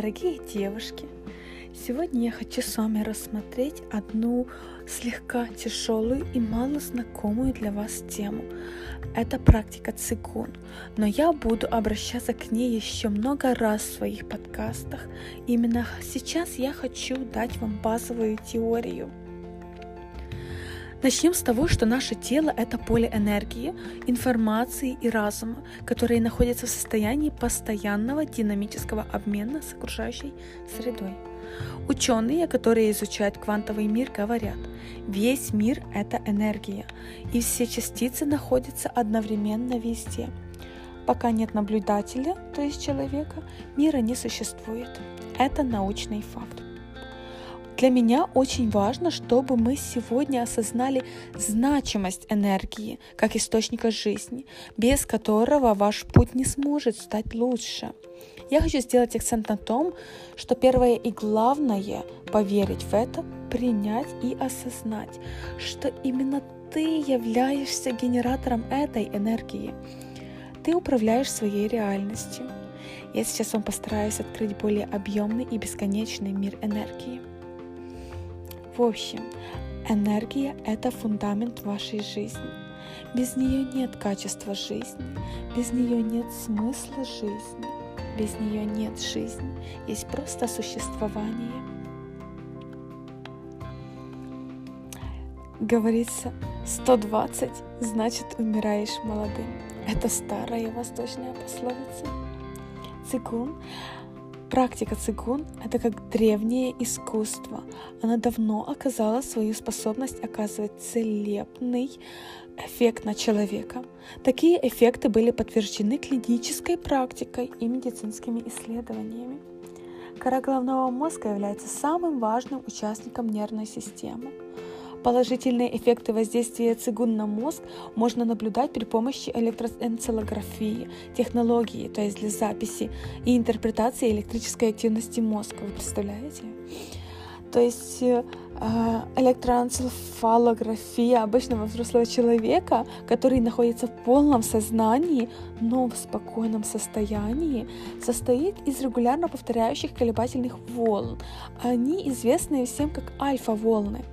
дорогие девушки! Сегодня я хочу с вами рассмотреть одну слегка тяжелую и мало знакомую для вас тему. Это практика цигун, но я буду обращаться к ней еще много раз в своих подкастах. Именно сейчас я хочу дать вам базовую теорию – Начнем с того, что наше тело – это поле энергии, информации и разума, которые находятся в состоянии постоянного динамического обмена с окружающей средой. Ученые, которые изучают квантовый мир, говорят, весь мир – это энергия, и все частицы находятся одновременно везде. Пока нет наблюдателя, то есть человека, мира не существует. Это научный факт. Для меня очень важно, чтобы мы сегодня осознали значимость энергии как источника жизни, без которого ваш путь не сможет стать лучше. Я хочу сделать акцент на том, что первое и главное – поверить в это, принять и осознать, что именно ты являешься генератором этой энергии. Ты управляешь своей реальностью. Я сейчас вам постараюсь открыть более объемный и бесконечный мир энергии. В общем, энергия – это фундамент вашей жизни. Без нее нет качества жизни, без нее нет смысла жизни, без нее нет жизни, есть просто существование. Говорится, 120 значит умираешь молодым. Это старая восточная пословица. Цигун Практика цигун – это как древнее искусство. Она давно оказала свою способность оказывать целебный эффект на человека. Такие эффекты были подтверждены клинической практикой и медицинскими исследованиями. Кора головного мозга является самым важным участником нервной системы. Положительные эффекты воздействия цигун на мозг можно наблюдать при помощи электроэнцелографии, технологии, то есть для записи и интерпретации электрической активности мозга. Вы представляете? То есть э, электроэнцефалография обычного взрослого человека, который находится в полном сознании, но в спокойном состоянии, состоит из регулярно повторяющих колебательных волн. Они известны всем как альфа-волны.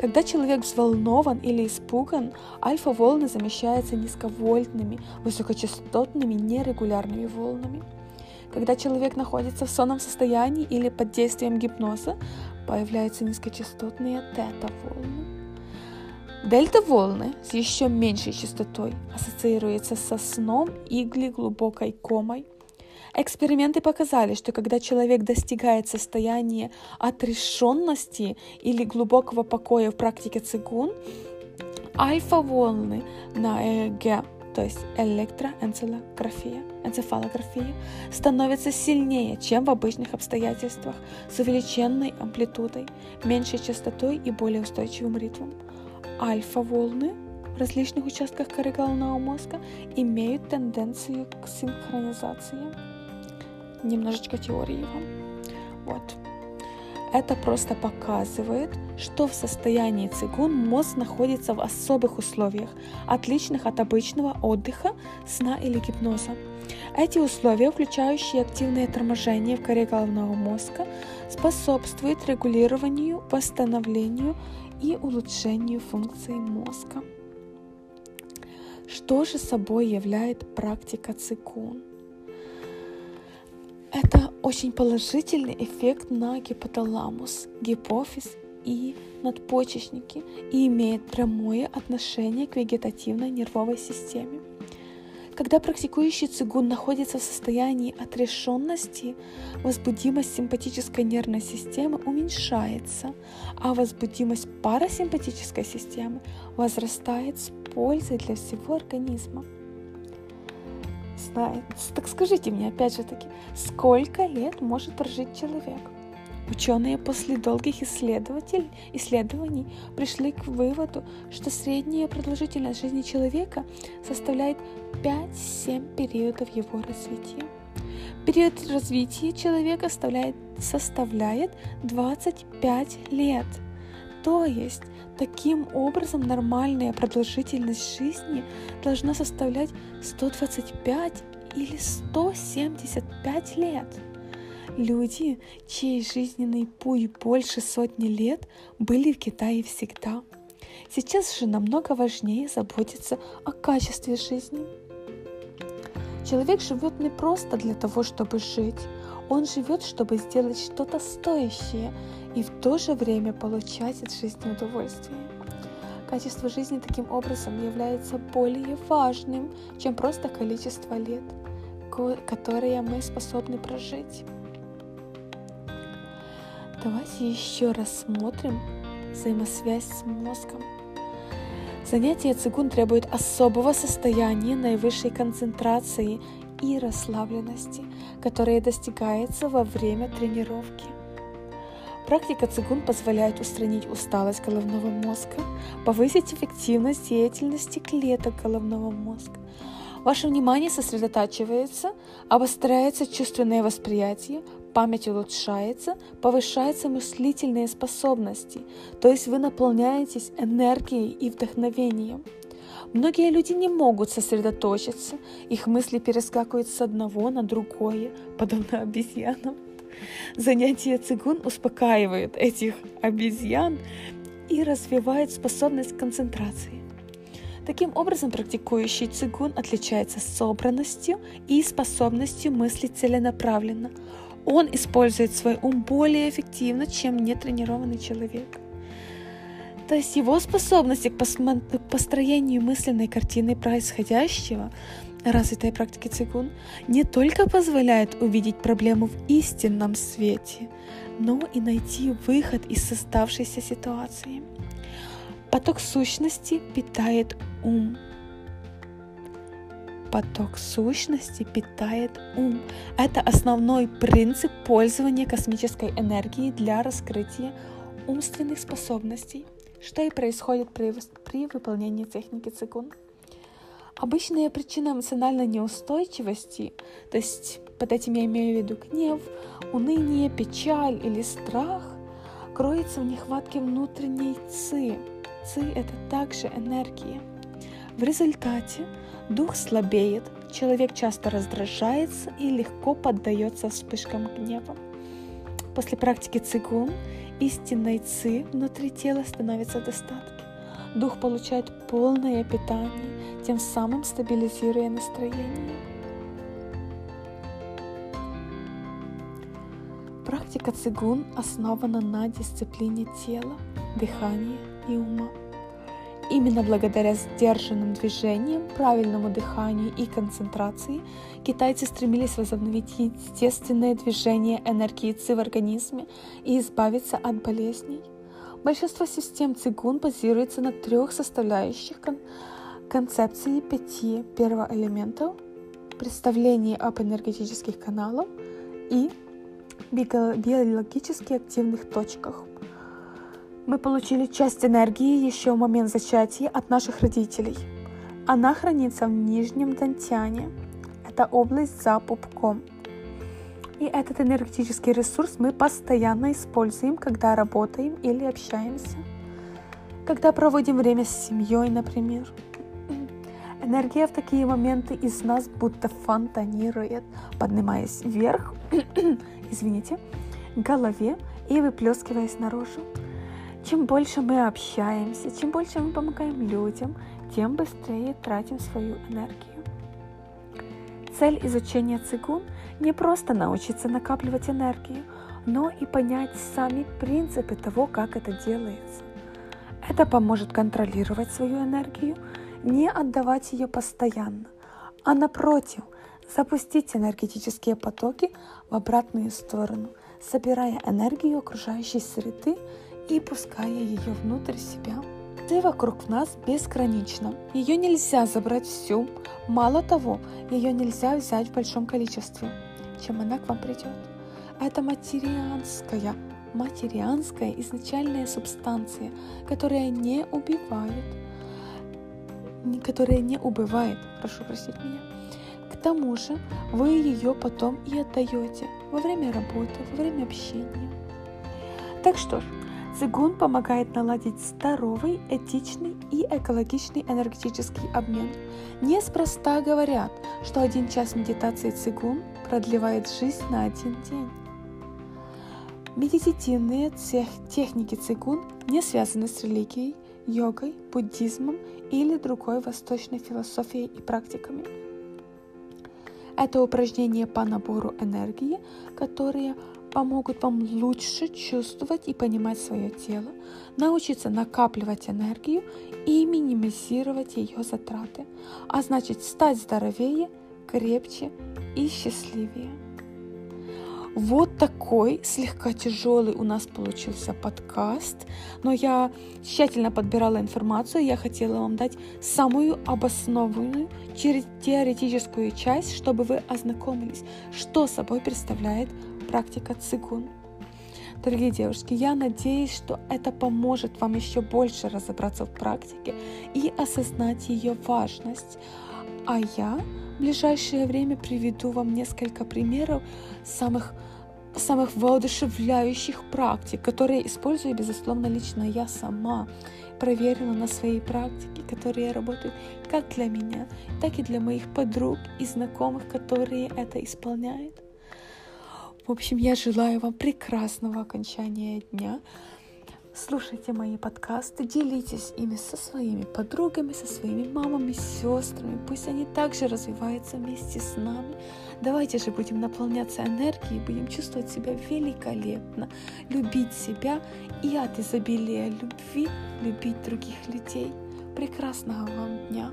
Когда человек взволнован или испуган, альфа-волны замещаются низковольтными, высокочастотными, нерегулярными волнами. Когда человек находится в сонном состоянии или под действием гипноза, появляются низкочастотные тета-волны. Дельта-волны с еще меньшей частотой ассоциируются со сном или глубокой комой – Эксперименты показали, что когда человек достигает состояния отрешенности или глубокого покоя в практике цигун, альфа-волны на ЭЭГ, то есть электроэнцефалография, энцефалография, становятся сильнее, чем в обычных обстоятельствах, с увеличенной амплитудой, меньшей частотой и более устойчивым ритмом. Альфа-волны в различных участках коры головного мозга имеют тенденцию к синхронизации немножечко теории вам. Вот. Это просто показывает, что в состоянии цигун мозг находится в особых условиях, отличных от обычного отдыха, сна или гипноза. Эти условия, включающие активное торможение в коре головного мозга, способствуют регулированию, восстановлению и улучшению функций мозга. Что же собой является практика цигун? Очень положительный эффект на гипоталамус, гипофиз и надпочечники и имеет прямое отношение к вегетативной нервовой системе. Когда практикующий цигун находится в состоянии отрешенности, возбудимость симпатической нервной системы уменьшается, а возбудимость парасимпатической системы возрастает с пользой для всего организма знает. Так скажите мне, опять же таки, сколько лет может прожить человек? Ученые после долгих исследований пришли к выводу, что средняя продолжительность жизни человека составляет 5-7 периодов его развития. Период развития человека составляет, составляет 25 лет – то есть, таким образом нормальная продолжительность жизни должна составлять 125 или 175 лет. Люди, чей жизненный путь больше сотни лет, были в Китае всегда. Сейчас же намного важнее заботиться о качестве жизни. Человек живет не просто для того, чтобы жить. Он живет, чтобы сделать что-то стоящее и в то же время получать от жизни удовольствие. Качество жизни таким образом является более важным, чем просто количество лет, которые мы способны прожить. Давайте еще рассмотрим взаимосвязь с мозгом. Занятие цигун требует особого состояния наивысшей концентрации и расслабленности, которое достигается во время тренировки. Практика цигун позволяет устранить усталость головного мозга, повысить эффективность деятельности клеток головного мозга. Ваше внимание сосредотачивается, обостряется чувственное восприятие, память улучшается, повышаются мыслительные способности, то есть вы наполняетесь энергией и вдохновением. Многие люди не могут сосредоточиться, их мысли перескакивают с одного на другое, подобно обезьянам. Занятие цигун успокаивает этих обезьян и развивает способность концентрации. Таким образом, практикующий цигун отличается собранностью и способностью мыслить целенаправленно. Он использует свой ум более эффективно, чем нетренированный человек. То есть его способности к построению мысленной картины происходящего развитая практика цигун не только позволяет увидеть проблему в истинном свете, но и найти выход из создавшейся ситуации. Поток сущности питает ум. Поток сущности питает ум. Это основной принцип пользования космической энергией для раскрытия умственных способностей, что и происходит при, при выполнении техники цигун. Обычная причина эмоциональной неустойчивости, то есть под этим я имею в виду гнев, уныние, печаль или страх, кроется в нехватке внутренней ци. Ци – это также энергия. В результате дух слабеет, человек часто раздражается и легко поддается вспышкам гнева. После практики цигун истинной ци внутри тела становится в достатке. Дух получает полное питание, тем самым стабилизируя настроение. Практика цигун основана на дисциплине тела, дыхания и ума. Именно благодаря сдержанным движениям, правильному дыханию и концентрации китайцы стремились возобновить естественное движение энергии ци в организме и избавиться от болезней. Большинство систем цигун базируется на трех составляющих концепции пяти первоэлементов, представлении об энергетических каналах и биологически активных точках. Мы получили часть энергии еще в момент зачатия от наших родителей. Она хранится в нижнем дантяне. Это область за пупком. И этот энергетический ресурс мы постоянно используем, когда работаем или общаемся. Когда проводим время с семьей, например. Энергия в такие моменты из нас будто фонтанирует, поднимаясь вверх, извините, к голове и выплескиваясь наружу. Чем больше мы общаемся, чем больше мы помогаем людям, тем быстрее тратим свою энергию. Цель изучения цигун не просто научиться накапливать энергию, но и понять сами принципы того, как это делается. Это поможет контролировать свою энергию, не отдавать ее постоянно, а напротив, запустить энергетические потоки в обратную сторону, собирая энергию окружающей среды и пуская ее внутрь себя. Ты вокруг нас безгранична. Ее нельзя забрать всю. Мало того, ее нельзя взять в большом количестве, чем она к вам придет. Это материанская, материанская изначальная субстанция, которая не убивает, которая не убывает, прошу простить меня. К тому же вы ее потом и отдаете во время работы, во время общения. Так что ж, цигун помогает наладить здоровый, этичный и экологичный энергетический обмен. Неспроста говорят, что один час медитации цигун продлевает жизнь на один день. Медитативные техники цигун не связаны с религией, йогой, буддизмом или другой восточной философией и практиками. Это упражнения по набору энергии, которые помогут вам лучше чувствовать и понимать свое тело, научиться накапливать энергию и минимизировать ее затраты, а значит стать здоровее, крепче и счастливее. Вот такой слегка тяжелый у нас получился подкаст, но я тщательно подбирала информацию, я хотела вам дать самую обоснованную теоретическую часть, чтобы вы ознакомились, что собой представляет практика цигун. Дорогие девушки, я надеюсь, что это поможет вам еще больше разобраться в практике и осознать ее важность. А я в ближайшее время приведу вам несколько примеров самых самых воодушевляющих практик, которые использую, безусловно, лично я сама. Проверила на своей практике, которые работают как для меня, так и для моих подруг и знакомых, которые это исполняют. В общем, я желаю вам прекрасного окончания дня. Слушайте мои подкасты, делитесь ими со своими подругами, со своими мамами, сестрами. Пусть они также развиваются вместе с нами. Давайте же будем наполняться энергией, будем чувствовать себя великолепно, любить себя и от изобилия любви любить других людей. Прекрасного вам дня!